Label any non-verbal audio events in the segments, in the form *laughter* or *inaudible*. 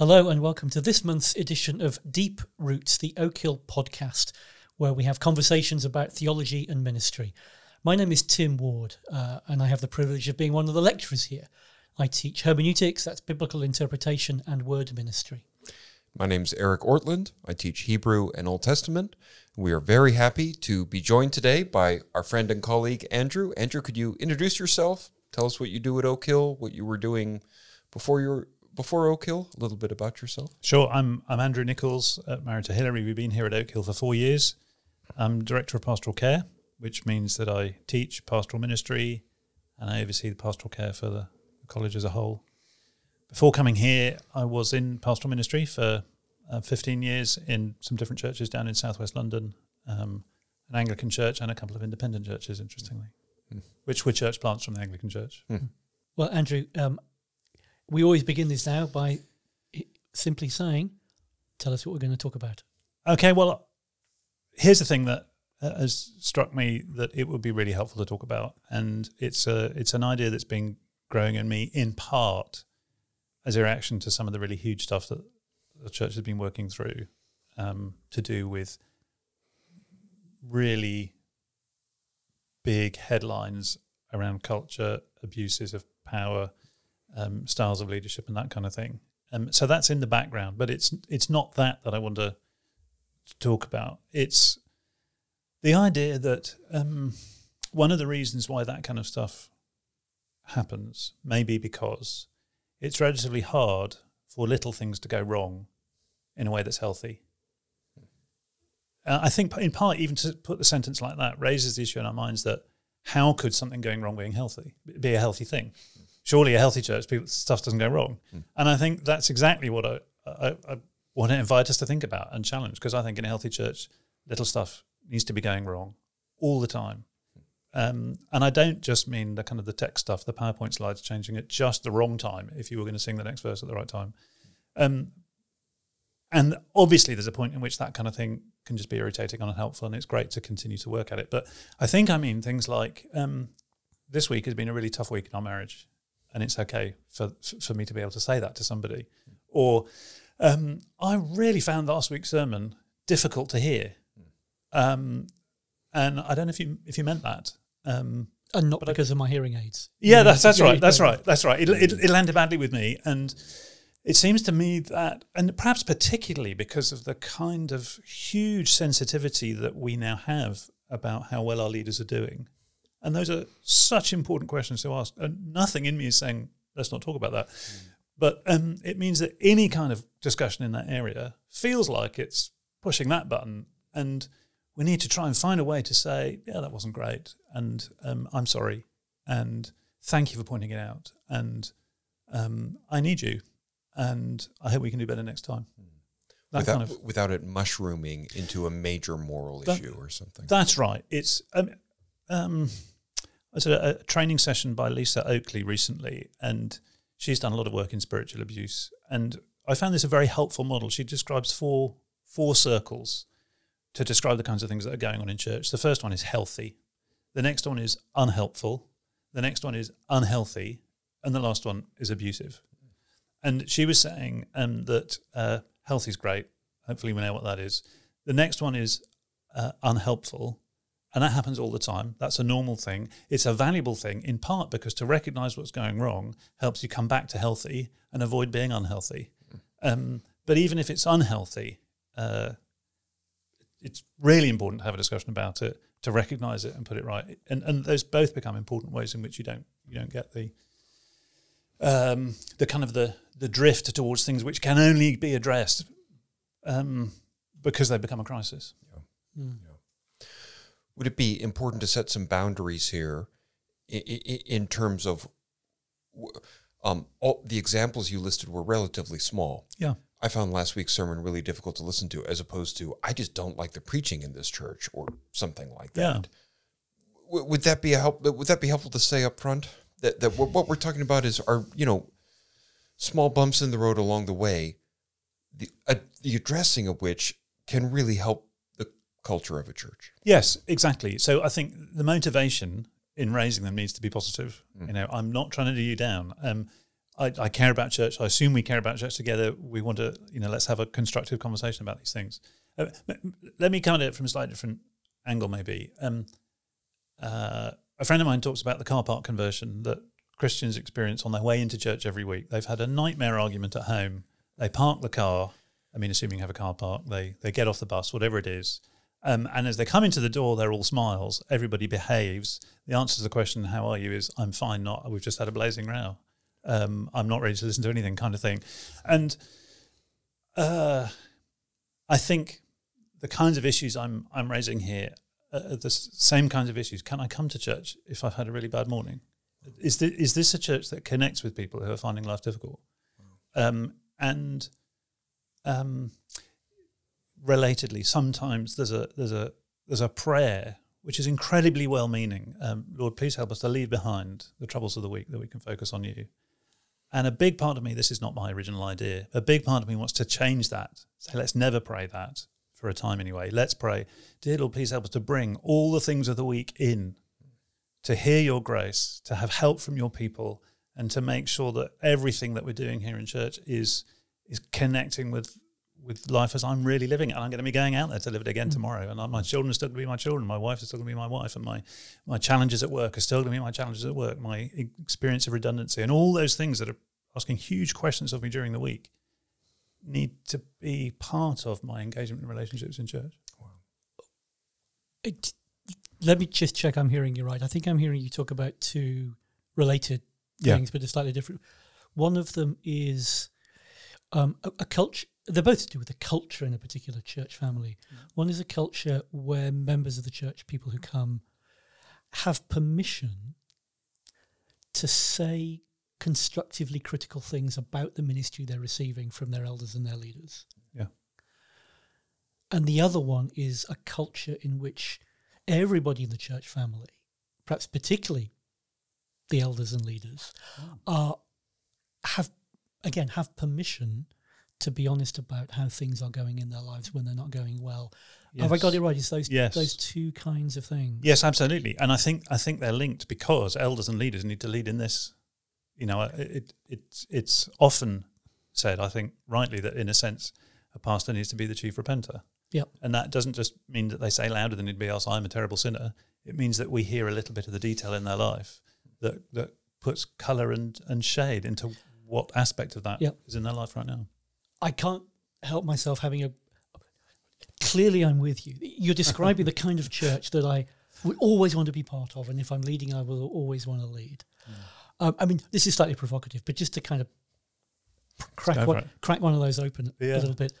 Hello, and welcome to this month's edition of Deep Roots, the Oak Hill podcast, where we have conversations about theology and ministry. My name is Tim Ward, uh, and I have the privilege of being one of the lecturers here. I teach hermeneutics, that's biblical interpretation, and word ministry. My name is Eric Ortlund. I teach Hebrew and Old Testament. We are very happy to be joined today by our friend and colleague, Andrew. Andrew, could you introduce yourself? Tell us what you do at Oak Hill, what you were doing before you were before Oak Hill, a little bit about yourself. Sure. I'm I'm Andrew Nicholls, uh, married to Hilary. We've been here at Oak Hill for four years. I'm director of pastoral care, which means that I teach pastoral ministry and I oversee the pastoral care for the college as a whole. Before coming here, I was in pastoral ministry for uh, 15 years in some different churches down in southwest London, um, an Anglican church and a couple of independent churches, interestingly, mm. which were church plants from the Anglican church. Mm. Well, Andrew, um, we always begin this now by simply saying, tell us what we're going to talk about. Okay, well, here's the thing that has struck me that it would be really helpful to talk about, and it's a it's an idea that's been growing in me in part as a reaction to some of the really huge stuff that the church has been working through um, to do with really big headlines around culture, abuses of power, um, styles of leadership and that kind of thing. Um, so that's in the background, but it's it's not that that I want to, to talk about. It's the idea that um, one of the reasons why that kind of stuff happens may be because it's relatively hard for little things to go wrong in a way that's healthy. Uh, I think, in part, even to put the sentence like that raises the issue in our minds that how could something going wrong being healthy be a healthy thing? Surely a healthy church, people, stuff doesn't go wrong. Mm. And I think that's exactly what I, I, I want to invite us to think about and challenge because I think in a healthy church, little stuff needs to be going wrong all the time. Um, and I don't just mean the kind of the tech stuff, the PowerPoint slides changing at just the wrong time if you were going to sing the next verse at the right time. Um, and obviously, there's a point in which that kind of thing can just be irritating and unhelpful, and it's great to continue to work at it. But I think I mean things like um, this week has been a really tough week in our marriage and it's okay for for me to be able to say that to somebody. Or um, I really found last week's sermon difficult to hear, um, and I don't know if you if you meant that. Um, and not because I, of my hearing aids. Yeah, that's that's right. That's right. That's right. It, it, it landed badly with me, and it seems to me that, and perhaps particularly because of the kind of huge sensitivity that we now have about how well our leaders are doing, and those are such important questions to ask. And nothing in me is saying, let's not talk about that. Mm. But um, it means that any kind of discussion in that area feels like it's pushing that button. And we need to try and find a way to say, yeah, that wasn't great. And um, I'm sorry. And thank you for pointing it out. And um, I need you. And I hope we can do better next time. Mm. Without, kind of, without it mushrooming into a major moral that, issue or something. That's right. It's um, um, I was at a, training session by Lisa Oakley recently, and she's done a lot of work in spiritual abuse. And I found this a very helpful model. She describes four four circles to describe the kinds of things that are going on in church. The first one is healthy. The next one is unhelpful. The next one is unhealthy, and the last one is abusive. And she was saying um, that uh, healthy is great. Hopefully, we know what that is. The next one is uh, unhelpful, and that happens all the time. That's a normal thing. It's a valuable thing, in part because to recognize what's going wrong helps you come back to healthy and avoid being unhealthy. Um, but even if it's unhealthy, uh, it's really important to have a discussion about it, to recognize it and put it right. And, and those both become important ways in which you don't you don't get the um, the kind of the the drift towards things which can only be addressed um, because they become a crisis. Yeah. Mm. yeah would it be important to set some boundaries here in, in terms of um, all the examples you listed were relatively small. Yeah. I found last week's sermon really difficult to listen to, as opposed to I just don't like the preaching in this church or something like that. Yeah. W- would that be a help? Would that be helpful to say up front that that what we're talking about is our you know small bumps in the road along the way, the uh, the addressing of which can really help culture of a church. Yes, exactly. So I think the motivation in raising them needs to be positive. Mm. You know, I'm not trying to do you down. Um, I, I, care about church. I assume we care about church together. We want to, you know, let's have a constructive conversation about these things. Uh, let me come at it from a slightly different angle, maybe. Um, uh, a friend of mine talks about the car park conversion that Christians experience on their way into church every week. They've had a nightmare argument at home. They park the car. I mean, assuming you have a car park, they they get off the bus, whatever it is. Um, and as they come into the door, they're all smiles. Everybody behaves. The answer to the question, "How are you?" is, "I'm fine." Not, "We've just had a blazing row." Um, I'm not ready to listen to anything, kind of thing. And uh, I think the kinds of issues I'm I'm raising here are the same kinds of issues. Can I come to church if I've had a really bad morning? Is this, is this a church that connects with people who are finding life difficult? Um, and um, relatedly, sometimes there's a there's a there's a prayer which is incredibly well-meaning. Um, Lord, please help us to leave behind the troubles of the week that we can focus on you. And a big part of me, this is not my original idea. A big part of me wants to change that. Say, let's never pray that for a time anyway. Let's pray, dear Lord, please help us to bring all the things of the week in to hear your grace, to have help from your people, and to make sure that everything that we're doing here in church is is connecting with with life as I'm really living it. And I'm going to be going out there to live it again mm. tomorrow. And my children are still going to be my children. My wife is still going to be my wife. And my, my challenges at work are still going to be my challenges at work. My experience of redundancy and all those things that are asking huge questions of me during the week need to be part of my engagement in relationships in church. Wow. It, let me just check I'm hearing you right. I think I'm hearing you talk about two related yeah. things, but they're slightly different. One of them is um, a, a, culture. They're both to do with the culture in a particular church family. Mm. One is a culture where members of the church, people who come, have permission to say constructively critical things about the ministry they're receiving from their elders and their leaders. Yeah. And the other one is a culture in which everybody in the church family, perhaps particularly the elders and leaders, oh. are have again have permission to be honest about how things are going in their lives when they're not going well. Yes. Have I got it right? It's those yes. those two kinds of things. Yes, absolutely. And I think I think they're linked because elders and leaders need to lead in this. You know, it, it it's it's often said, I think rightly, that in a sense, a pastor needs to be the chief repenter. Yep. And that doesn't just mean that they say louder than anybody else, oh, I'm a terrible sinner. It means that we hear a little bit of the detail in their life that, that puts colour and, and shade into what aspect of that yep. is in their life right now. I can't help myself having a. Clearly, I'm with you. You're describing the kind of church that I would always want to be part of. And if I'm leading, I will always want to lead. Mm. Um, I mean, this is slightly provocative, but just to kind of crack one, crack one of those open yeah. a little bit.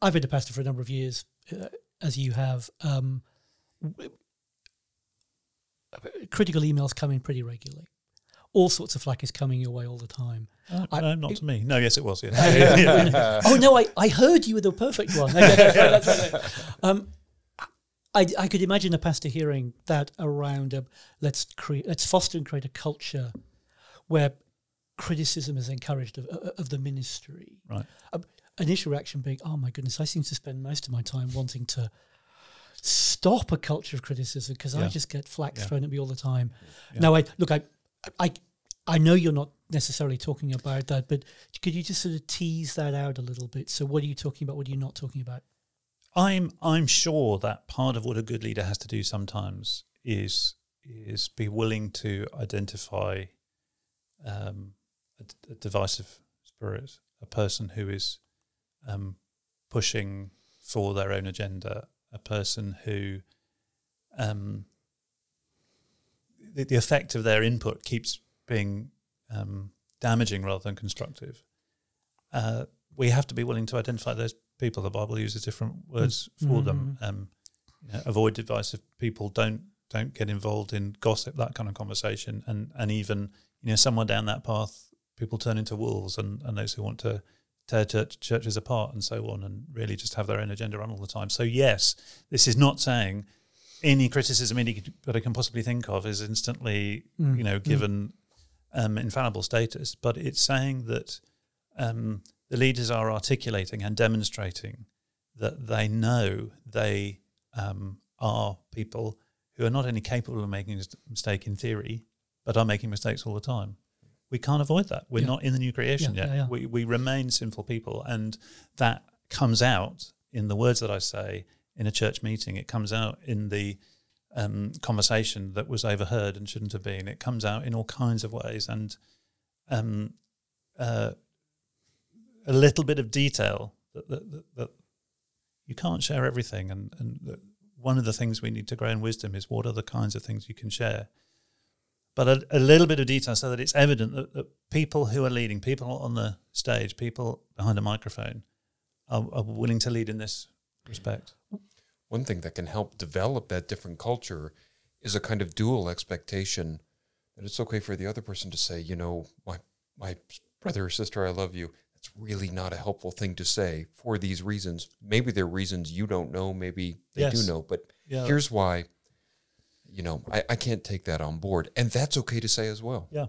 I've been a pastor for a number of years, uh, as you have. Um, critical emails come in pretty regularly. All sorts of flack is coming your way all the time. Uh, I, no, not it, to me. No, yes, it was. Yeah. *laughs* *laughs* oh no, I, I heard you were the perfect one. um, I, I could imagine a pastor hearing that around a, let's create let's foster and create a culture where criticism is encouraged of, of the ministry. Right. Um, initial reaction being, oh my goodness, I seem to spend most of my time wanting to stop a culture of criticism because yeah. I just get flack yeah. thrown at me all the time. Yeah. Now, I look, I, I, I know you're not necessarily talking about that, but could you just sort of tease that out a little bit? So, what are you talking about? What are you not talking about? I'm I'm sure that part of what a good leader has to do sometimes is is be willing to identify um, a, a divisive spirit, a person who is um, pushing for their own agenda, a person who um, the, the, effect of their input keeps being um, damaging rather than constructive. Uh, we have to be willing to identify those people. The Bible uses different words mm-hmm. for them. Mm-hmm. Um, you know, avoid divisive people. Don't don't get involved in gossip, that kind of conversation, and and even you know somewhere down that path, people turn into wolves, and, and those who want to tear church, churches apart and so on, and really just have their own agenda on all the time. So yes, this is not saying any criticism anybody can possibly think of is instantly, mm. you know, mm. given mm. um, infallible status, but it's saying that um, the leaders are articulating and demonstrating that they know they um, are people who are not only capable of making a mistake in theory, but are making mistakes all the time. we can't avoid that. We're Yeah. not in the new creation Yeah, yet. yeah, yeah. We we remain sinful people, and that comes out in the words that I say in a church meeting. It comes out in the um, conversation that was overheard and shouldn't have been. It comes out in all kinds of ways, and um, uh, a little bit of detail that, that, that, that you can't share everything, and and one of the things we need to grow in wisdom is what are the kinds of things you can share. But a, a little bit of detail so that it's evident that, that people who are leading, people on the stage, people behind a microphone, are, are willing to lead in this respect. One thing that can help develop that different culture is a kind of dual expectation that it's okay for the other person to say, you know, my my brother or sister, I love you. That's really not a helpful thing to say for these reasons. Maybe they're reasons you don't know, maybe they Yes. do know, but Yeah. here's why, you know, I, I can't take that on board. And that's okay to say as well. Yeah,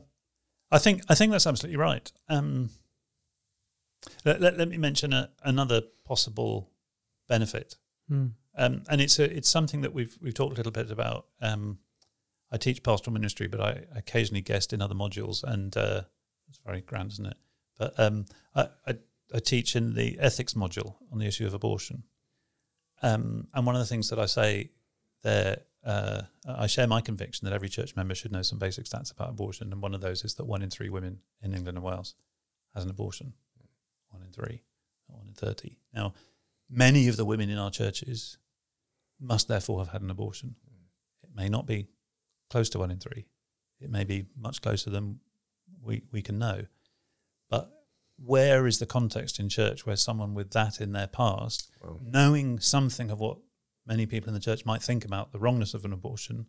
I think I think that's absolutely right. Um, let, let, let me mention a, another possible benefit, Mm. Um, and it's a, it's something that we've we've talked a little bit about. Um, I teach pastoral ministry, but I occasionally guest in other modules, and uh, it's very grand, isn't it? But um, I, I I teach in the ethics module on the issue of abortion, um, and one of the things that I say there, uh, I share my conviction that every church member should know some basic stats about abortion, and one of those is that one in three women in England and Wales has an abortion. One in three, one in thirty. Now, many of the women in our churches must therefore have had an abortion. It may not be close to one in three. It may be much closer than we we can know. But where is the context in church where someone with that in their past, Wow. knowing something of what many people in the church might think about the wrongness of an abortion,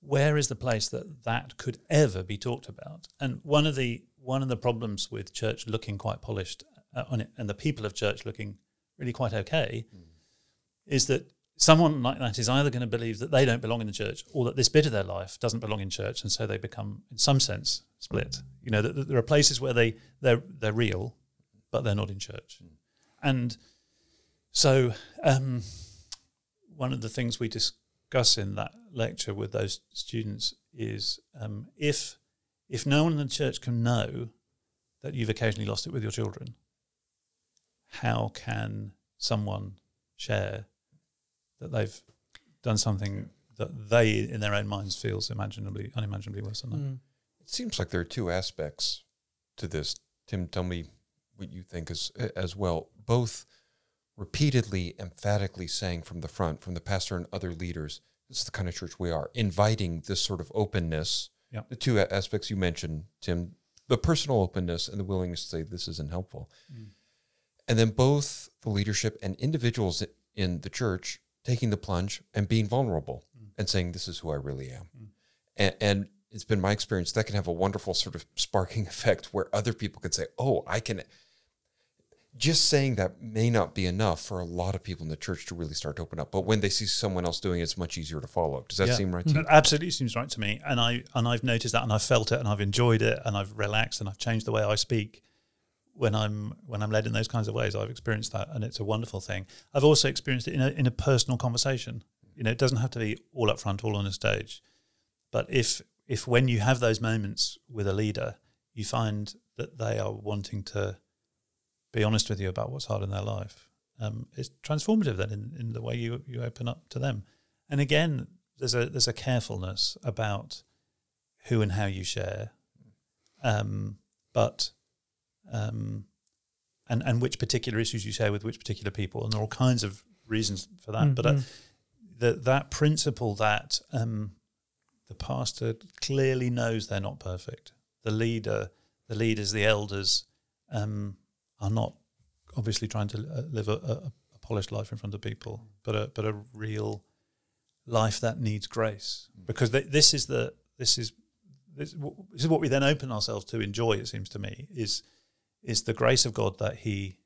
where is the place that that could ever be talked about? And one of the one of the problems with church looking quite polished uh, on it, and the people of church looking really quite okay, is that someone like that is either going to believe that they don't belong in the church, or that this bit of their life doesn't belong in church, and so they become, in some sense, split. You know, that, there are places where they they're they're real, but they're not in church, and so um, one of the things we discuss in that lecture with those students is um, if if no one in the church can know that you've occasionally lost it with your children, how can someone share that they've done something that they, in their own minds, feels imaginably unimaginably worse than that? Mm. It seems like there are two aspects to this. Tim, tell me what you think as as well. Both repeatedly, emphatically saying from the front, from the pastor and other leaders, this is the kind of church we are, inviting this sort of openness. Yeah. The two aspects you mentioned, Tim, the personal openness and the willingness to say this isn't helpful. And then both the leadership and individuals in the church taking the plunge and being vulnerable mm. and saying, This is who I really am. Mm. And, and it's been my experience that can have a wonderful sort of sparking *laughs* effect where other people can say, Oh, I can. Just saying that may not be enough for a lot of people in the church to really start to open up. But when they see someone else doing it, it's much easier to follow. Does that Yeah. seem right to you? It absolutely seems right to me, and I and I've noticed that, and I've felt it, and I've enjoyed it, and I've relaxed, and I've changed the way I speak when I'm when I'm led in those kinds of ways. I've experienced that, and it's a wonderful thing. I've also experienced it in a in a personal conversation. You know, it doesn't have to be all up front, all on a stage, but if if when you have those moments with a leader, you find that they are wanting to be honest with you about what's hard in their life. Um, it's transformative then in, in the way you, you open up to them. And again, there's a there's a carefulness about who and how you share, um, but um, and and which particular issues you share with which particular people, and there are all kinds of reasons for that. But uh, Mhm. that that principle that um, the pastor clearly knows they're not perfect. The leader, the leaders, the elders um, are not obviously trying to uh, live a, a, a polished life in front of people, but a but a real life that needs grace. Because th- this is the this is this, w- this is what we then open ourselves to enjoy. It seems to me is is the grace of God that He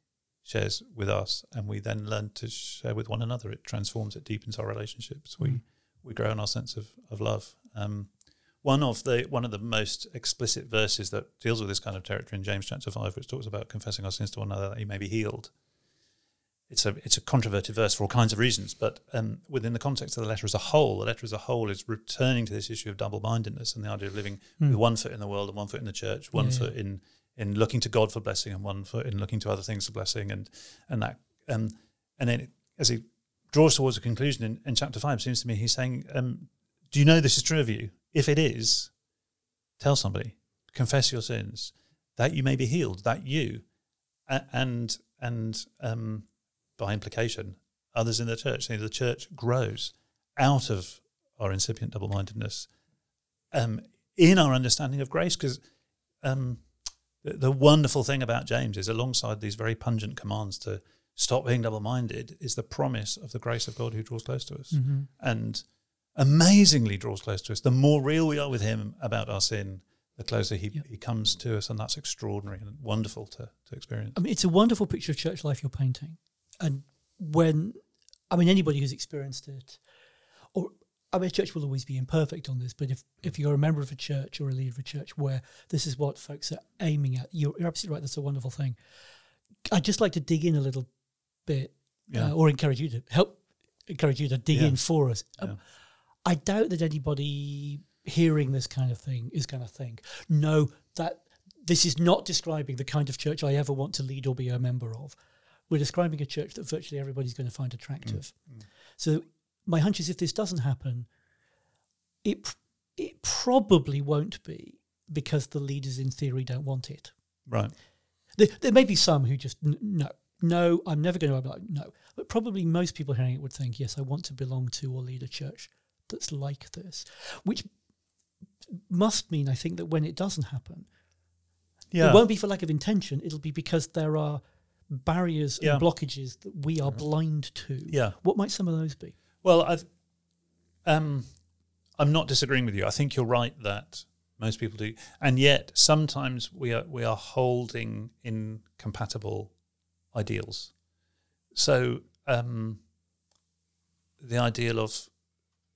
shares with us, and we then learn to share with one another. It transforms, it deepens our relationships. We Mm. we grow in our sense of of love. Um, one of the one of the most explicit verses that deals with this kind of territory in James chapter five, which talks about confessing our sins to one another that He may be healed, it's a it's a controverted verse for all kinds of reasons, but um, within the context of the letter as a whole, the letter as a whole is returning to this issue of double mindedness and the idea of living Mm. with one foot in the world and one foot in the church, one Yeah, foot in in looking to God for blessing and one foot in looking to other things for blessing, and and that um, and then as he draws towards a conclusion in, in chapter five, seems to me he's saying, um, "Do you know this is true of you? If it is, tell somebody, confess your sins, that you may be healed, that you, and and um, by implication, others in the church. You know, the church grows out of our incipient double mindedness um, in our understanding of grace. Because um, the, the wonderful thing about James is, alongside these very pungent commands to stop being double minded, is the promise of the grace of God who draws close to us Mhm. and amazingly draws close to us. The more real we are with Him about our sin, the closer He, Yeah. he comes to us. And that's extraordinary and wonderful to, to experience. I mean, it's a wonderful picture of church life you're painting. And when, I mean, anybody who's experienced it, or I mean, a church will always be imperfect on this, but if, if you're a member of a church or a leader of a church where this is what folks are aiming at, you're, you're absolutely right. That's a wonderful thing. I'd just like to dig in a little bit Yeah. uh, or encourage you to help, encourage you to dig Yeah. in for us. Um, Yeah. I doubt that anybody hearing this kind of thing is going to think, no, that this is not describing the kind of church I ever want to lead or be a member of. We're describing a church that virtually everybody's going to find attractive. So my hunch is if this doesn't happen, it it probably won't be because the leaders in theory don't want it. Right. There, there may be some who just n- no, no, I'm never going to be like no. But probably most people hearing it would think, yes, I want to belong to or lead a church that's like this, which must mean I think that when it doesn't happen, Yeah. it won't be for lack of intention. It'll be because there are barriers Yeah. and blockages that we are mm-hmm. blind to. Yeah. What might some of those be? Well, I've, um, I'm not disagreeing with you. I think you're right that most people do, and yet sometimes we are we are holding incompatible ideals. So um, the ideal of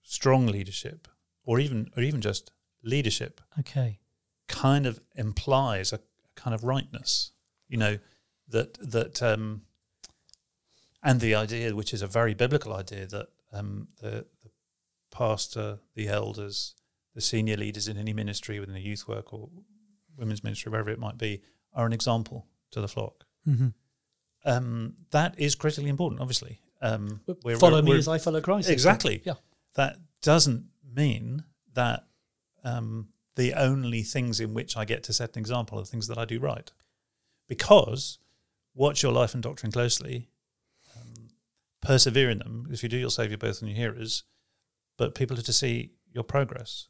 strong leadership, or even or even just leadership, Okay. kind of implies a kind of rightness, you know, that that um, and the idea, which is a very biblical idea, that um, the, the pastor, the elders, the senior leaders in any ministry within a youth work or women's ministry, wherever it might be, are an example to the flock. Mm-hmm. Um, that is critically important, obviously. Um, we're- Follow we're- me we're- as I follow Christ. Exactly. Yeah. That doesn't mean that um, the only things in which I get to set an example are the things that I do right. Because watch your life and doctrine closely, persevere in them. If you do, you'll save your both and your hearers. But people are to see your progress.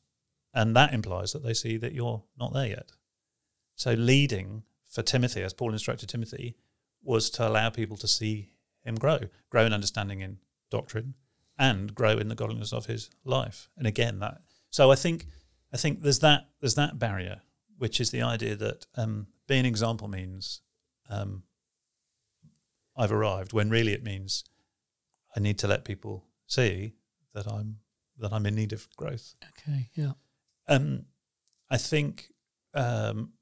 And that implies that they see that you're not there yet. So leading for Timothy, as Paul instructed Timothy, was to allow people to see him grow, grow in understanding in doctrine, and grow in the godliness of his life. And again, that so I think I think there's that there's that barrier, which is the idea that um, being an example means um, I've arrived, when really it means I need to let people see that I'm that I'm in need of growth. Okay. Yeah. Um, I think um,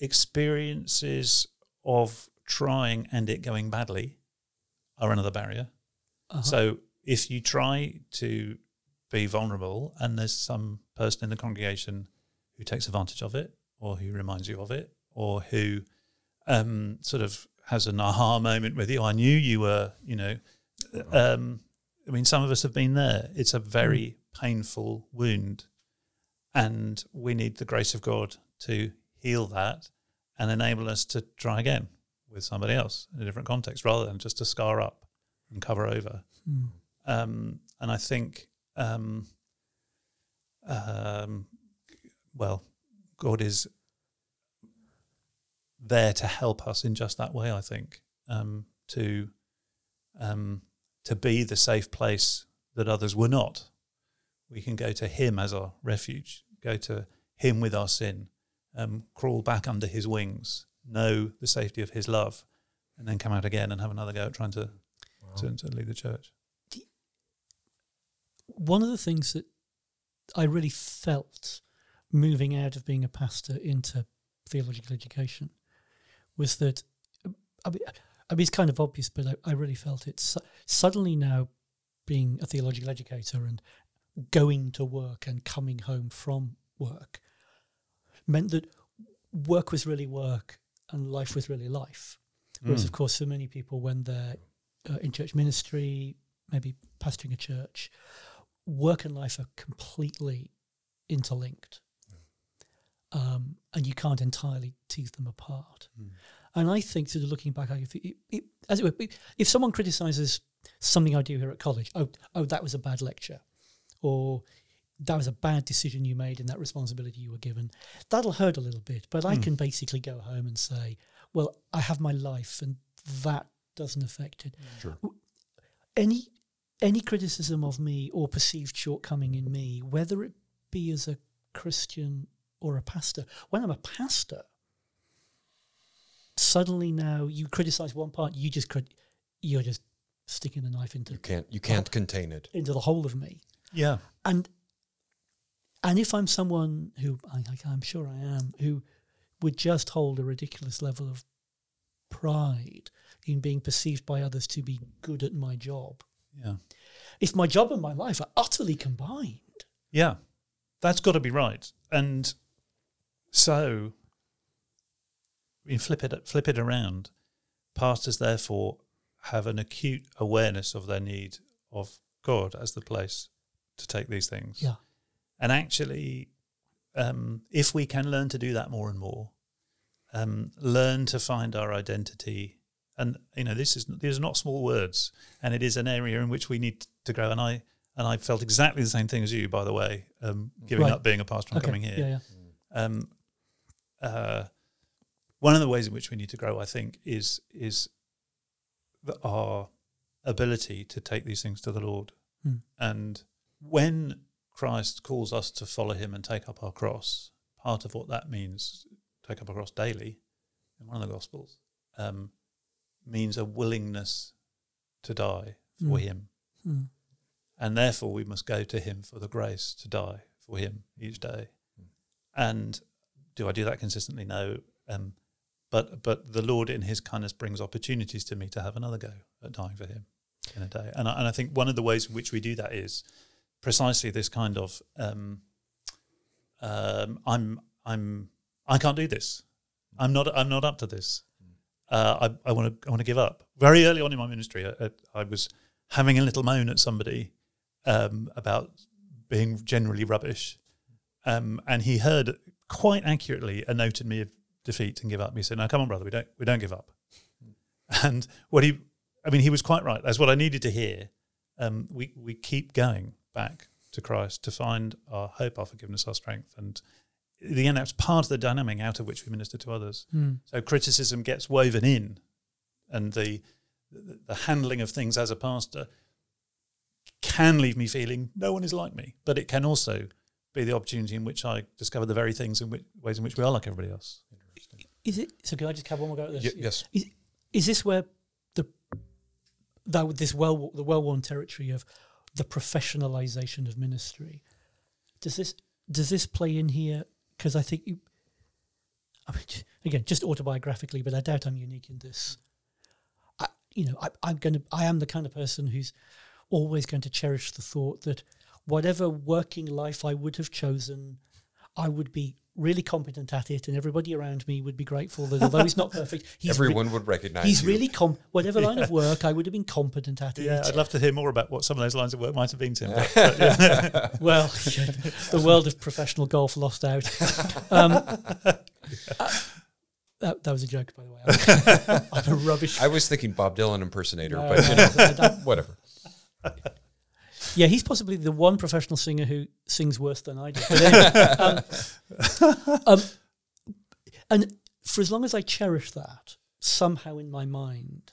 experiences of trying and it going badly are another barrier. Uh-huh. So if you try to be vulnerable and there's some person in the congregation who takes advantage of it or who reminds you of it or who um, sort of has an aha moment with you, I knew you were, you know, um, I mean, some of us have been there. It's a very painful wound and we need the grace of God to heal that and enable us to try again with somebody else in a different context rather than just to scar up and cover over. Hmm. Um, and I think, um, um, well, God is there to help us in just that way. I think um, to um, to be the safe place that others were not. We can go to Him as our refuge, go to Him with our sin, um, crawl back under His wings, know the safety of His love, and then come out again and have another go at trying to to, to lead the church. One of the things that I really felt moving out of being a pastor into theological education was that I mean, I mean, it's kind of obvious, but I, I really felt it. Su- suddenly now, being a theological educator and going to work and coming home from work meant that work was really work and life was really life. Whereas, Mm. of course, for many people, when they're uh, in church ministry, maybe pastoring a church, work and life are completely interlinked. Um, and you can't entirely tease them apart. Mm. And I think, sort of looking back, like if, it, it, as it were, if someone criticizes something I do here at college, oh, oh, that was a bad lecture, or that was a bad decision you made in that responsibility you were given, that'll hurt a little bit. But I Mm. can basically go home and say, well, I have my life, and that doesn't affect it. Sure. Any any criticism of me or perceived shortcoming in me, whether it be as a Christian or a pastor, when I'm a pastor, suddenly now you criticize one part, you just crit- you're just sticking the knife into You can't you can't contain it. into the whole of me. Yeah. And and if I'm someone who I, I- I'm sure I am, who would just hold a ridiculous level of pride in being perceived by others to be good at my job, Yeah. if my job and my life are utterly combined, Yeah, that's got to be right. And so, you flip it flip it around. Pastors therefore have an acute awareness of their need of God as the place to take these things. yeah, And actually, um, if we can learn to do that more and more, um, learn to find our identity, and you know, this is these are not small words, and it is an area in which we need to grow. And I and I felt exactly the same thing as you, by the way, um, giving Right. up being a pastor and okay, coming here. yeah, yeah, Um, uh, one of the ways in which we need to grow, I think, is is the, our ability to take these things to the Lord. Hmm. And when Christ calls us to follow Him and take up our cross, part of what that means, take up our cross daily, in one of the Gospels, um, means a willingness to die for Hmm. Him, Mm. and therefore we must go to Him for the grace to die for Him each day. And do I do that consistently? No. Um, but but the Lord in His kindness brings opportunities to me to have another go at dying for Him in a day. And I, and I think one of the ways in which we do that is precisely this kind of um, um, I'm I'm I can't do this. I'm not I'm not up to this. Uh, I want to I want to give up. Very early on in my ministry, I, I was having a little moan at somebody um, about being generally rubbish, um, and he heard quite accurately a note in me of defeat and give up. He said, "No, come on, brother, we don't we don't give up." And what he, I mean, he was quite right. That's what I needed to hear. Um, we we keep going back to Christ to find our hope, our forgiveness, our strength, and in the end, that's part of the dynamic out of which we minister to others. Mm. So criticism gets woven in, and the the, the handling of things as a pastor can leave me feeling no one is like me, but it can also be the opportunity in which I discover the very things in which, ways in which we are like everybody else. Is it? So can I just have one more go at this? Y- yes. Is, is this where the that this well the well worn territory of the professionalization of ministry? Does this does this play in here? Because I think you, I mean, again, just autobiographically, but I doubt I'm unique in this. I, you know, I, I'm going to I am the kind of person who's always going to cherish the thought that whatever working life I would have chosen, I would be really competent at it, and everybody around me would be grateful that although he's not perfect, *laughs* he's re- Everyone would recognize He's you. really com. Whatever line of work, I would have been competent at it. Yeah, I'd love to hear more about what some of those lines of work might have been, Tim. But, but yeah. *laughs* *laughs* Well, the world of professional golf lost out. Um, uh, that, that was a joke, by the way. I'm, I'm a rubbish. I was thinking Bob Dylan impersonator, No, but you know, I don't- whatever. Yeah, he's possibly the one professional singer who sings worse than I do. *laughs* Anyway, um, um, and for as long as I cherish that, somehow in my mind,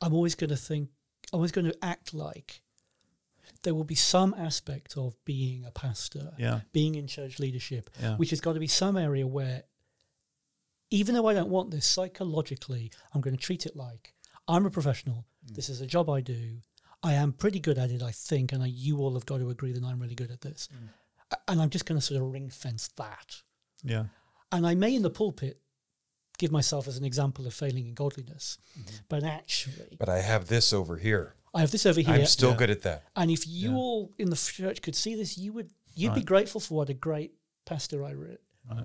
I'm always going to think, I'm always going to act like there will be some aspect of being a pastor, yeah, being in church leadership, yeah, which has got to be some area where, even though I don't want this psychologically, I'm going to treat it like I'm a professional. This is a job I do. I am pretty good at it, I think, and I, you all have got to agree that I'm really good at this. Mm. A- And I'm just going to sort of ring fence that. yeah, And I may in the pulpit give myself as an example of failing in godliness, mm-hmm. but actually, But I have this over here. I have this over here. I'm still Yeah. good at that. and if you Yeah. all in the church could see this, you would you'd be grateful for what a great pastor I wrote. Right.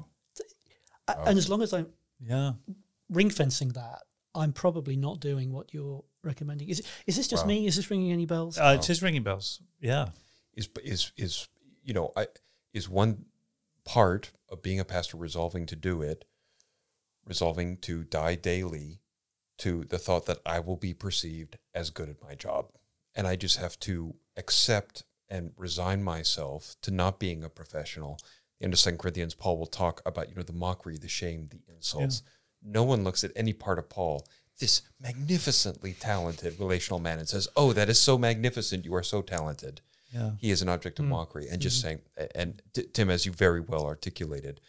A- And as oh. long as I'm Yeah. ring fencing that, I'm probably not doing what you're recommending. Is is this just Wow. me? Is this ringing any bells? Uh, it is ringing bells. Yeah. Is is is you know I is one part of being a pastor resolving to do it, resolving to die daily to the thought that I will be perceived as good at my job, and I just have to accept and resign myself to not being a professional. In the Second Corinthians, Paul will talk about you know the mockery, the shame, the insults. No one looks at any part of Paul, this magnificently talented relational man, and says, "Oh, that is so magnificent. You are so talented." Yeah. He is an object of hmm. mockery, and just hmm. saying, and T- Tim, as you very well articulated,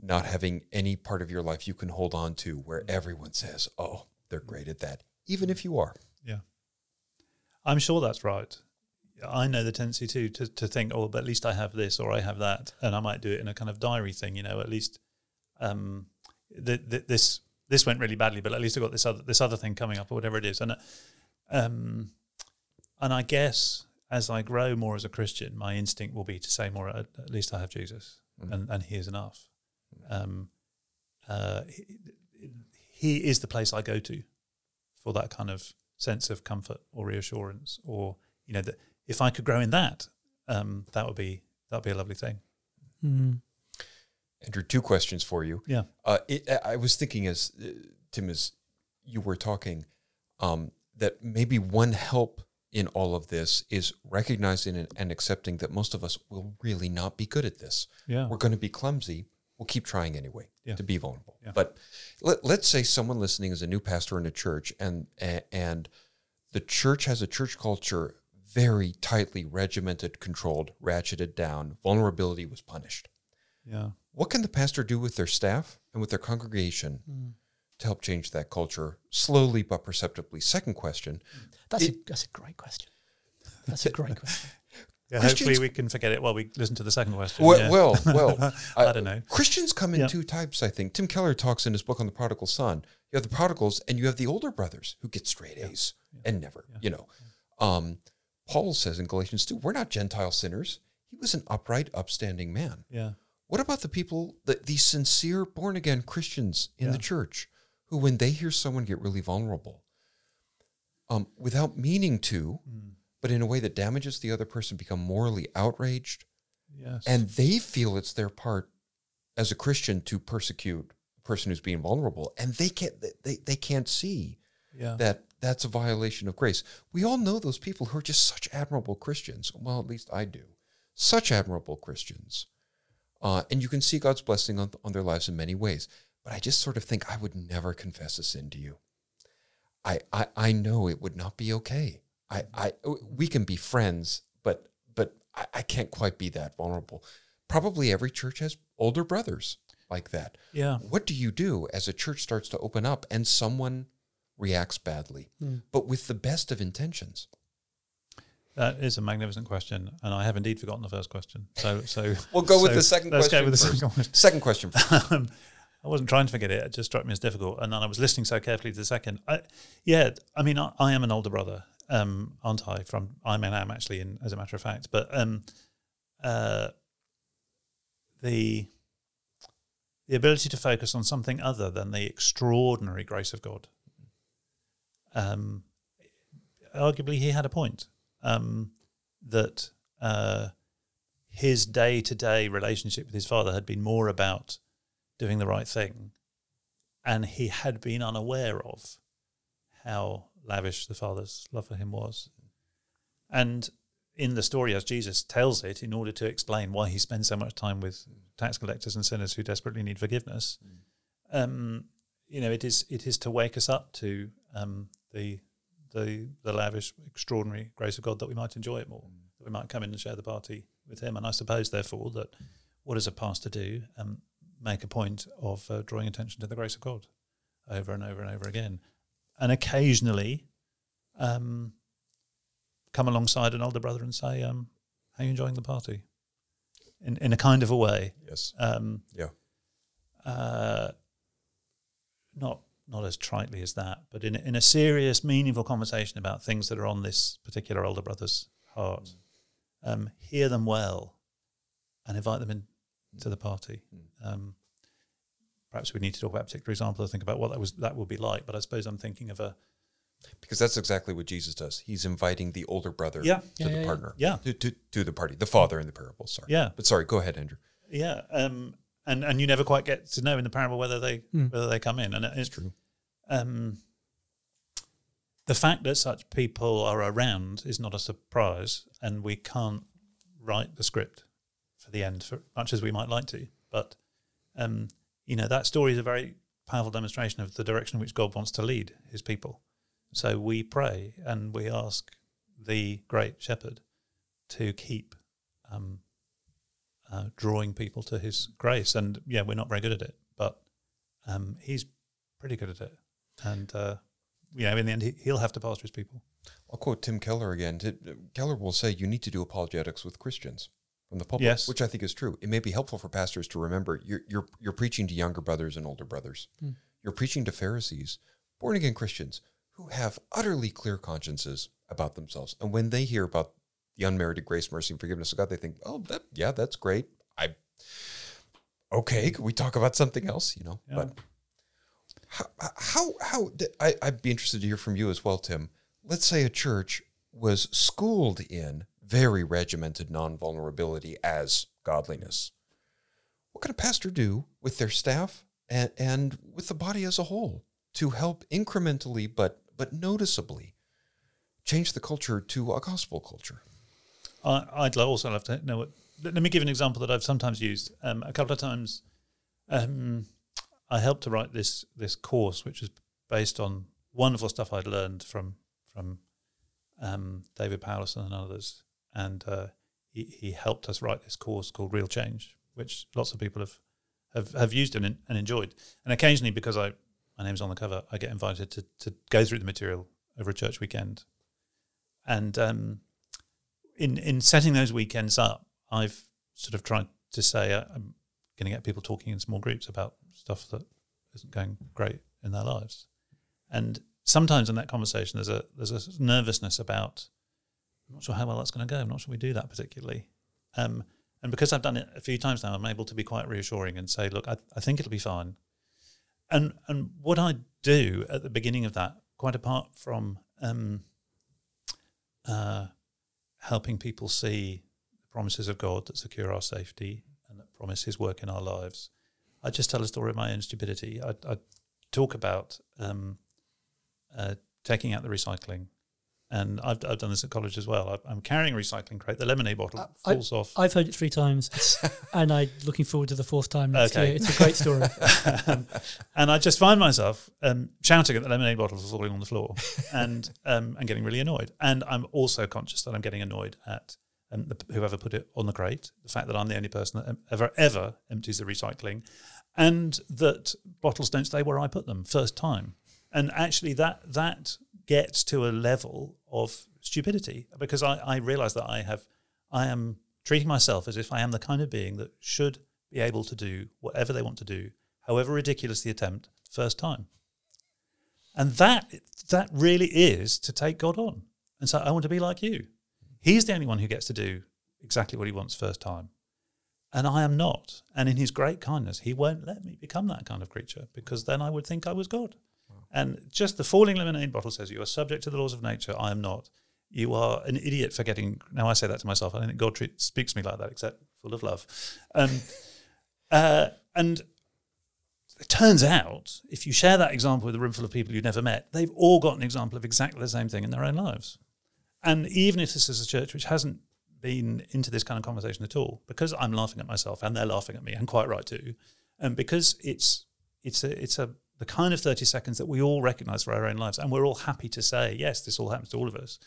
not having any part of your life you can hold on to where hmm. everyone says, "Oh, they're great at that," even if you are. Yeah. I'm sure that's right. I know the tendency too to, to think, oh, but at least I have this or I have that, and I might do it in a kind of diary thing. You know, at least um, th- th- this this went really badly, but at least I got this other this other thing coming up or whatever it is. And um, and I guess as I grow more as a Christian, my instinct will be to say more. At, at least I have Jesus, and and He is enough. Um, uh, he, he is the place I go to for that kind of sense of comfort or reassurance, or you know that if I could grow in that, um, that would be that would be a lovely thing. Mm. Andrew, two questions for you. Yeah. Uh, it, I was thinking as uh, Tim, as you were talking, um, that maybe one help in all of this is recognizing and, accepting that most of us will really not be good at this. Yeah. We're going to be clumsy. We'll keep trying anyway Yeah. to be vulnerable. Yeah. But let, let's say someone listening is a new pastor in a church, and and the church has a church culture very tightly regimented, controlled, ratcheted down. Vulnerability was punished. Yeah. What can the pastor do with their staff and with their congregation to help change that culture slowly but perceptibly? Second question. That's a that's a great question. That's a great question. *laughs* Yeah, hopefully we can forget it while we listen to the second question. Well, yeah. well, *laughs* well I don't know. Christians come in Yeah. two types, I think. Tim Keller talks in his book on the prodigal son. You have the prodigals and you have the older brothers who get straight A's and never, you know. Um, Paul says in Galatians 2, we're not Gentile sinners. He was an upright, upstanding man. yeah. What about the people, the, the sincere born again Christians in the church who, when they hear someone get really vulnerable, um, without meaning to, but in a way that damages the other person, become morally outraged, Yes. and they feel it's their part as a Christian to persecute a person who's being vulnerable, and they can't they, they can't see yeah. that that's a violation of grace. We all know those people who are just such admirable Christians. Well, at least I do. Such admirable Christians. Uh, and you can see God's blessing on, on their lives in many ways. But I just sort of think I would never confess a sin to you. I, I, I know it would not be okay. I, I, we can be friends, but, but I, I can't quite be that vulnerable. Probably every church has older brothers like that. yeah. What do you do as a church starts to open up and someone reacts badly, but with the best of intentions? That is a magnificent question, and I have indeed forgotten the first question. So, so *laughs* We'll go with the second let's question. go with the first. second question. Second question. um, *laughs* I wasn't trying to forget it; it just struck me as difficult, and then I was listening so carefully to the second. I, yeah, I mean, I, I am an older brother, um, aren't I? From I mean, I am actually, in, as a matter of fact, but um, uh, the the ability to focus on something other than the extraordinary grace of God. Um, arguably, he had a point um, that uh, his day to day relationship with his father had been more about doing the right thing, and he had been unaware of how lavish the father's love for him was. And in the story, as Jesus tells it, in order to explain why he spends so much time with tax collectors and sinners who desperately need forgiveness, um, you know, it is it is to wake us up to um, the the the lavish, extraordinary grace of God that we might enjoy it more, that we might come in and share the party with Him. And I suppose, therefore, that what does a pastor do? Um, make a point of uh, drawing attention to the grace of God over and over and over again, and occasionally um, come alongside an older brother and say, um, "How are you enjoying the party?" In in a kind of a way. yes. Um, Yeah. uh, not not as tritely as that, but in in a serious, meaningful conversation about things that are on this particular older brother's heart, um, hear them well, and invite them in to the party. Um, perhaps we need to talk about a particular example. I think about what that was that would be like. But I suppose I'm thinking of a because that's exactly what Jesus does. He's inviting the older brother Yeah. to Yeah, the yeah, yeah. partner, Yeah. to, to, to the party, the father in the parable. Sorry, Yeah. but sorry, go ahead, Andrew. yeah, um, and and you never quite get to know in the parable whether they Hmm. whether they come in, and it's It's true. Um, the fact that such people are around is not a surprise, and we can't write the script for the end for much as we might like to. But um, you know that story is a very powerful demonstration of the direction which God wants to lead His people. So we pray and we ask the Great Shepherd to keep um, uh, drawing people to His grace. And yeah, we're not very good at it, but um, He's pretty good at it. And uh, you know, in the end, he, he'll have to pastor his people. I'll quote Tim Keller again. Keller will say you need to do apologetics with Christians from the pulpit, Yes. which I think is true. It may be helpful for pastors to remember you're you're, you're preaching to younger brothers and older brothers. You're preaching to Pharisees, born again Christians who have utterly clear consciences about themselves, and when they hear about the unmerited grace, mercy, and forgiveness of God, they think, "Oh, that yeah, that's great." I okay, could we talk about something else? You know, Yeah. but how how how I, I'd be interested to hear from you as well, Tim. Let's say a church was schooled in very regimented non-vulnerability as godliness. What could a pastor do with their staff and, and with the body as a whole to help incrementally but but noticeably change the culture to a gospel culture? I, I'd also love to know what. Let me give an example that I've sometimes used. Um, a couple of times, um, I helped to write this this course, which was based on wonderful stuff I'd learned from from um, David Powlison and others, and uh, he, he helped us write this course called Real Change, which lots of people have have, have used and, and enjoyed. And occasionally, because I my name's on the cover, I get invited to to go through the material over a church weekend, and um, in in setting those weekends up, I've sort of tried to say uh, I'm going to get people talking in small groups about stuff that isn't going great in their lives, and sometimes in that conversation there's a there's a nervousness about I'm not sure how well that's going to go. I'm not sure we do that particularly, um, and because I've done it a few times now, I'm able to be quite reassuring and say, look, I, I think it'll be fine. And and what I do at the beginning of that, quite apart from um, uh, helping people see the promises of God that secure our safety and that promise His work in our lives. I just tell a story of my own stupidity. I, I talk about um, uh, taking out the recycling, and I've, I've done this at college as well. I, I'm carrying a recycling crate. The lemonade bottle Uh, I- falls off. I've heard it three times, *laughs* and I'm looking forward to the fourth time next Okay. year. It's a great story. um, *laughs* and I just find myself um, shouting at the lemonade bottles falling on the floor *laughs* and um, and getting really annoyed. And I'm also conscious that I'm getting annoyed at um, the, whoever put it on the crate, the fact that I'm the only person that ever ever empties the recycling, and that bottles don't stay where I put them first time. And actually, that that gets to a level of stupidity because I, I realize that I have I am treating myself as if I am the kind of being that should be able to do whatever they want to do, however ridiculous the attempt, first time. And that that really is to take God on. And so I want to be like you. He's the only one who gets to do exactly what he wants first time. And I am not. And in his great kindness, he won't let me become that kind of creature because then I would think I was God. And just the falling lemonade bottle says you are subject to the laws of nature. I am not. You are an idiot for getting. Now I say that to myself. I don't think God treat, speaks to me like that, except full of love. Um, *laughs* uh, and it turns out, if you share that example with a room full of people you've never met, they've all got an example of exactly the same thing in their own lives. And even if this is a church which hasn't been into this kind of conversation at all, because I'm laughing at myself and they're laughing at me, and quite right too, and because it's it's a it's a the kind of 30 seconds that we all recognize for our own lives, and we're all happy to say, yes, this all happens to all of us.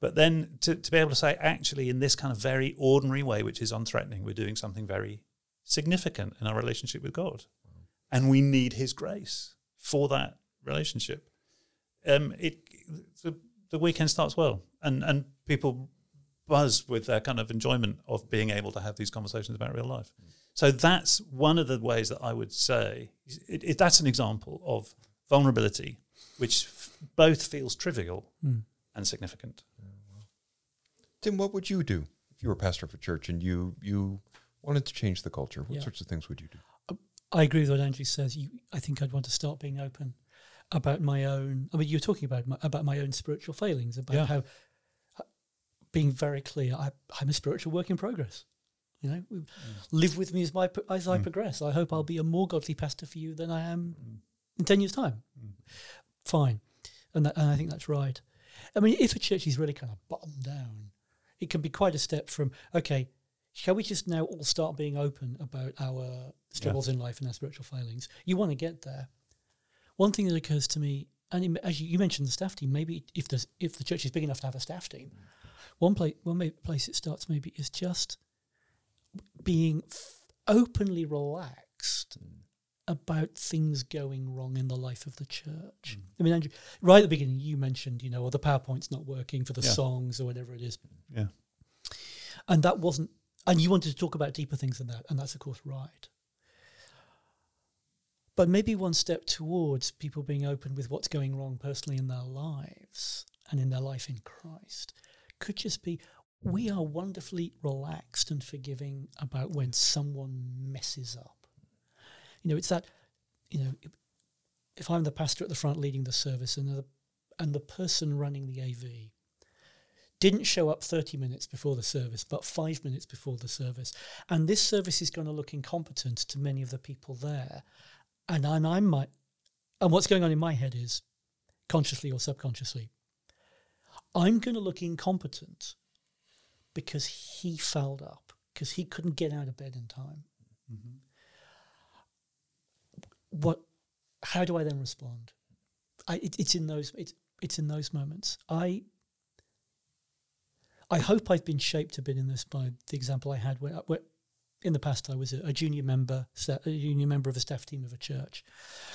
But then to, to be able to say, actually, in this kind of very ordinary way, which is unthreatening, we're doing something very significant in our relationship with God. And we need His grace for that relationship. Um, it the, the weekend starts well, and, and people buzz with their kind of enjoyment of being able to have these conversations about real life. So that's one of the ways that I would say it, it, that's an example of vulnerability, which f- both feels trivial Mm. and significant. Tim, what would you do if you were pastor of a church and you you wanted to change the culture? What Yeah. sorts of things would you do? I agree with what Andrew says. You, I think I'd want to start being open about my own. I mean, you're talking about my, about my own spiritual failings, about Yeah. how uh, being very clear. I, I'm a spiritual work in progress. You know, Mm. live with me as my as I progress. I hope I'll be a more godly pastor for you than I am in ten years' time. Mm. Fine, and that, and I think that's right. I mean, if a church is really kind of bottomed down, it can be quite a step from okay. Shall we just now all start being open about our struggles in life and our spiritual failings? You want to get there. One thing that occurs to me, and it- as you, mentioned the staff team, maybe if there's if the church is big enough to have a staff team, one place one place it starts maybe is just being f- openly relaxed mm. about things going wrong in the life of the church. Mm. I mean, Andrew, right at the beginning, you mentioned, you know, or the PowerPoint's not working for the Yeah. songs or whatever it is, Yeah. and that wasn't. And you wanted to talk about deeper things than that, and that's of course right. But maybe one step towards people being open with what's going wrong personally in their lives and in their life in Christ could just be we are wonderfully relaxed and forgiving about when someone messes up. You know, it's that, you know, if- I'm the pastor at the front leading the service and the, and the person running the AV didn't show up 30 minutes before the service, but five minutes before the service, and this service is going to look incompetent to many of the people there, and, and I might, and what's going on in my head is, consciously or subconsciously, I'm going to look incompetent because he fouled up, because he couldn't get out of bed in time. Mm-hmm. What? How do I then respond? I, it, it's in those it's it's in those moments. I I hope I've been shaped a bit in this by the example I had where, where in the past I was a, a junior member, a junior member of a staff team of a church,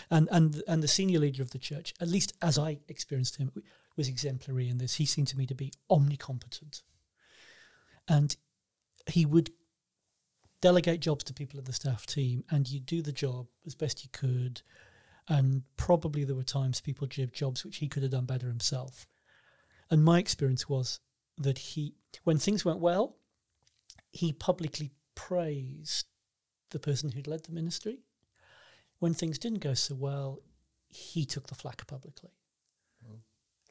and and and the senior leader of the church, at least as I experienced him, was exemplary in this. He seemed to me to be omnicompetent, and he would delegate jobs to people in the staff team, and you do the job as best you could. And probably there were times people did jobs which he could have done better himself. And my experience was that he, when things went well, he publicly praised the person who'd led the ministry. When things didn't go so well, he took the flack publicly. Mm.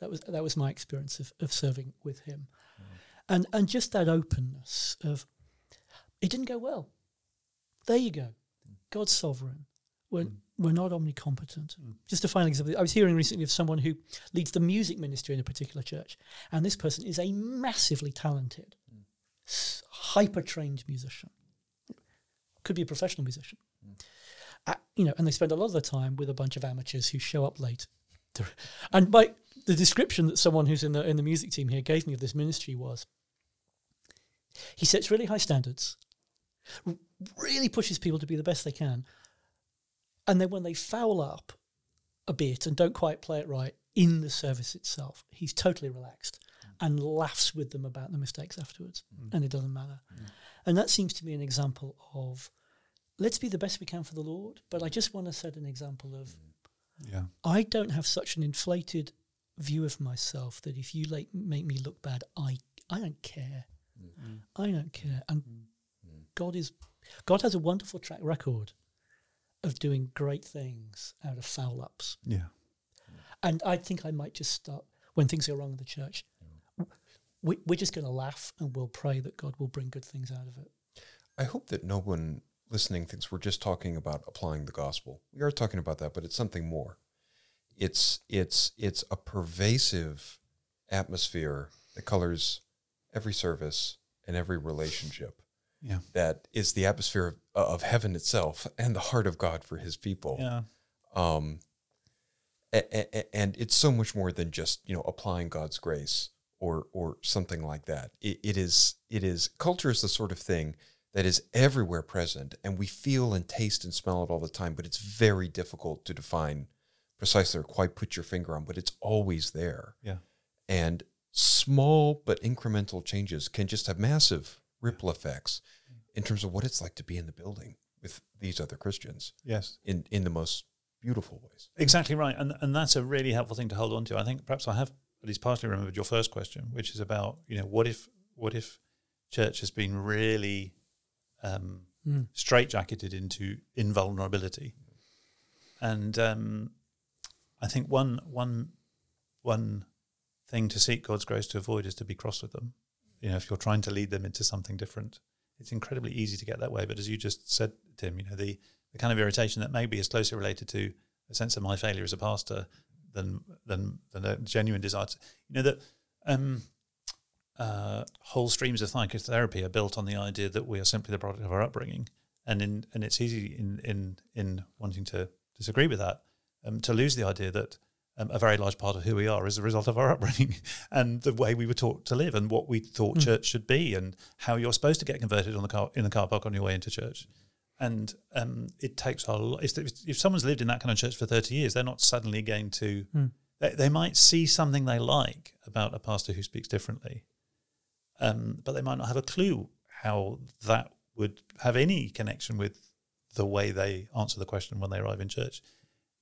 That was that was my experience of, of serving with him, mm. and and just that openness of it didn't go well. There you go, mm. God's sovereign. We're we're not omnicompetent. Just a final example. I was hearing recently of someone who leads the music ministry in a particular church, and this person is a massively talented, hyper trained musician. Could be a professional musician. Uh, you know, and they spend a lot of the time with a bunch of amateurs who show up late. *laughs* And by the description that someone who's in the in the music team here gave me of this ministry was, he sets really high standards, r- really pushes people to be the best they can, and then when they foul up a bit and don't quite play it right in the service itself, he's totally relaxed and laughs with them about the mistakes afterwards, mm. and it doesn't matter. Mm. And that seems to be an example of let's be the best we can for the Lord. But I just want to set an example of mm. Yeah. I don't have such an inflated view of myself that if you like make me look bad, I I don't care. I don't care. And God is God has a wonderful track record of doing great things out of foul ups. Yeah. And I think I might just start when things go wrong in the church. We, we're just going to laugh and we'll pray that God will bring good things out of it. I hope that no one listening thinks we're just talking about applying the gospel. We are talking about that, but it's something more. It's it's it's a pervasive atmosphere that colors every service and every relationship. Yeah. That is the atmosphere of, of heaven itself and the heart of God for His people. Yeah. Um, a- a- and it's so much more than just you know applying God's grace or or something like that. It, it is it is culture is the sort of thing that is everywhere present, and we feel and taste and smell it all the time. But it's very difficult to define precisely or quite put your finger on. But it's always there, Yeah. and small but incremental changes can just have massive ripple effects. in terms of what it's like to be in the building with these other Christians Yes. in in the most beautiful ways. Exactly right, and and that's a really helpful thing to hold on to. I think perhaps I have at least partially remembered your first question, which is about you know what if what if church has been really um, Mm. straitjacketed into invulnerability, and um, I think one one one thing to seek God's grace to avoid is to be cross with them. You know, if you're trying to lead them into something different, it's incredibly easy to get that way. But as you just said, Tim, you know the the kind of irritation that maybe is closely related to a sense of my failure as a pastor than than than a genuine desire. To, you know that um, uh, whole streams of psychotherapy are built on the idea that we are simply the product of our upbringing, and in and it's easy in in in wanting to disagree with that um, to lose the idea that. Um, a very large part of who we are is a result of our upbringing *laughs* and the way we were taught to live and what we thought Mm. church should be and how you're supposed to get converted on the car in the car park on your way into church and um, it takes a lot. If, if someone's lived in that kind of church for thirty years, they're not suddenly going to. Hmm. They, they might see something they like about a pastor who speaks differently, um, but they might not have a clue how that would have any connection with the way they answer the question when they arrive in church.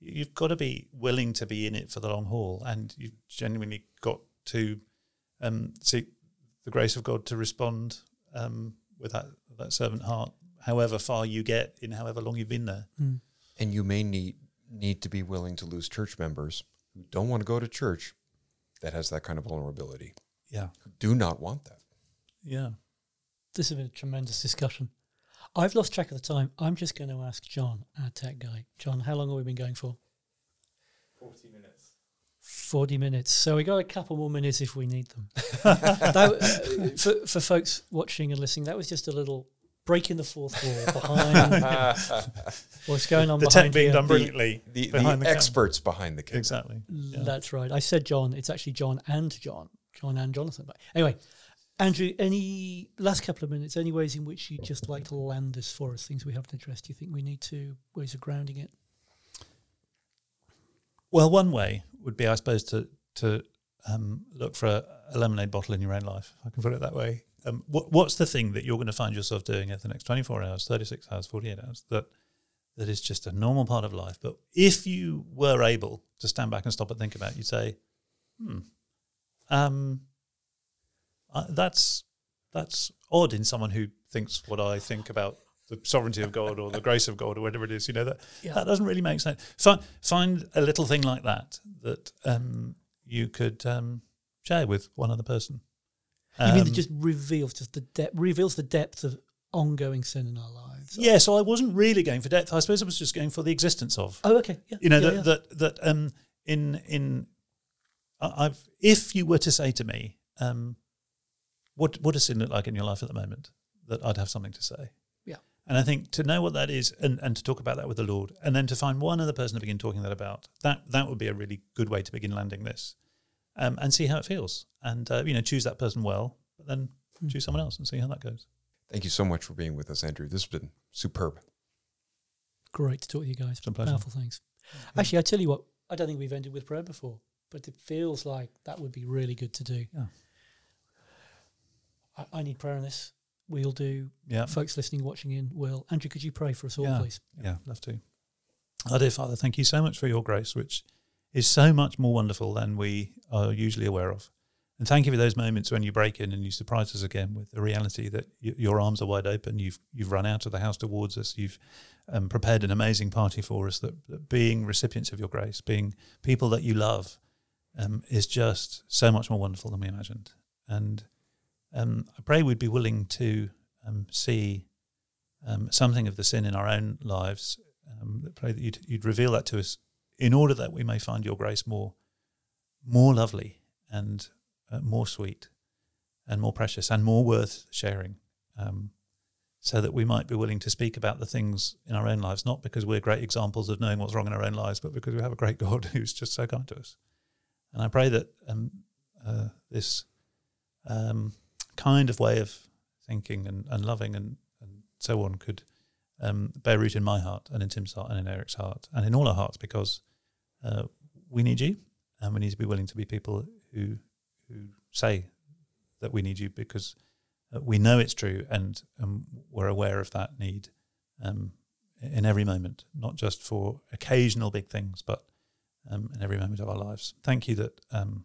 You've got to be willing to be in it for the long haul, and you've genuinely got to um, seek the grace of God to respond um, with that that servant heart however far you get in however long you've been there. Mm. And you may need need to be willing to lose church members who don't want to go to church that has that kind of vulnerability. Yeah. Who do not want that. Yeah. This has been a tremendous discussion. I've lost track of the time. I'm just going to ask John, our tech guy. John, how long have we been going for? 40 minutes. 40 minutes. So we got a couple more minutes if we need them. *laughs* that, uh, for, for folks watching and listening, that was just a little breaking the fourth wall *laughs* behind *laughs* what's going on The behind tech being here. done brilliantly. The, the behind the camera. experts behind the camera. Exactly. Yeah. That's right. I said John. It's actually John and John. John and Jonathan. But anyway, Andrew, any last couple of minutes, any ways in which you'd just like to land this for us, things we haven't addressed, do you think we need to, ways of grounding it? Well, one way would be, I suppose, to to um, look for a, a lemonade bottle in your own life. If I can put it that way. Um, what, what's the thing that you're going to find yourself doing over the next 24 hours, 36 hours, 48 hours that that is just a normal part of life? But if you were able to stand back and stop and think about, it, you'd say, "Hmm, um, uh, that's that's odd in someone who thinks what I think about." The sovereignty of God or the grace of God or whatever it is, you know that Yeah. that doesn't really make sense. Find find a little thing like that that um, you could um, share with one other person. You mean Um, that just reveals just the depth, reveals the depth of ongoing sin in our lives? yeah. So I wasn't really going for depth. I suppose I was just going for the existence of. Oh, okay. Yeah. You know yeah, that, yeah. that that um in in I've if you were to say to me um what what does sin look like in your life at the moment that I'd have something to say. Yeah. And I think to know what that is and, and to talk about that with the Lord and then to find one other person to begin talking that about, that that would be a really good way to begin landing this. Um, and see how it feels. And uh, you know, choose that person well, but then Hmm. choose someone else and see how that goes. Thank you so much for being with us, Andrew. This has been superb. Great to talk to you guys. It's a pleasure. Powerful things. Actually, I tell you what, I don't think we've ended with prayer before, but it feels like that would be really good to do. Yeah. I, I need prayer on this. We'll do. Yeah. Folks listening, watching in, will. Andrew, could you pray for us all, Yeah. please? Yeah, love to. Our dear Father, thank you so much for your grace, which is so much more wonderful than we are usually aware of. And thank you for those moments when you break in and you surprise us again with the reality that y- your arms are wide open. You've you've run out of the house towards us. You've um, prepared an amazing party for us. That, that being recipients of your grace, being people that you love, um, is just so much more wonderful than we imagined. And um, I pray we'd be willing to um, see um, something of the sin in our own lives. Um, pray that you'd, you'd reveal that to us, in order that we may find your grace more, more lovely and uh, more sweet, and more precious and more worth sharing. Um, so that we might be willing to speak about the things in our own lives, not because we're great examples of knowing what's wrong in our own lives, but because we have a great God *laughs* who's just so kind to us. And I pray that um, uh, this um, kind of way of thinking and, and loving and, and so on could um, bear root in my heart and in Tim's heart and in Eric's heart and in all our hearts because uh, we need you and we need to be willing to be people who who say that we need you because uh, we know it's true, and um, we're aware of that need um, in every moment, not just for occasional big things, but um, in every moment of our lives. Thank you that um,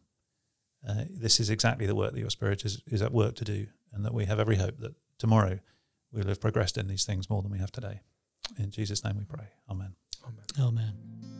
uh, this is exactly the work that your Spirit is, is at work to do, and that we have every hope that tomorrow we'll have progressed in these things more than we have today. In Jesus' name we pray. Amen. Amen. Amen.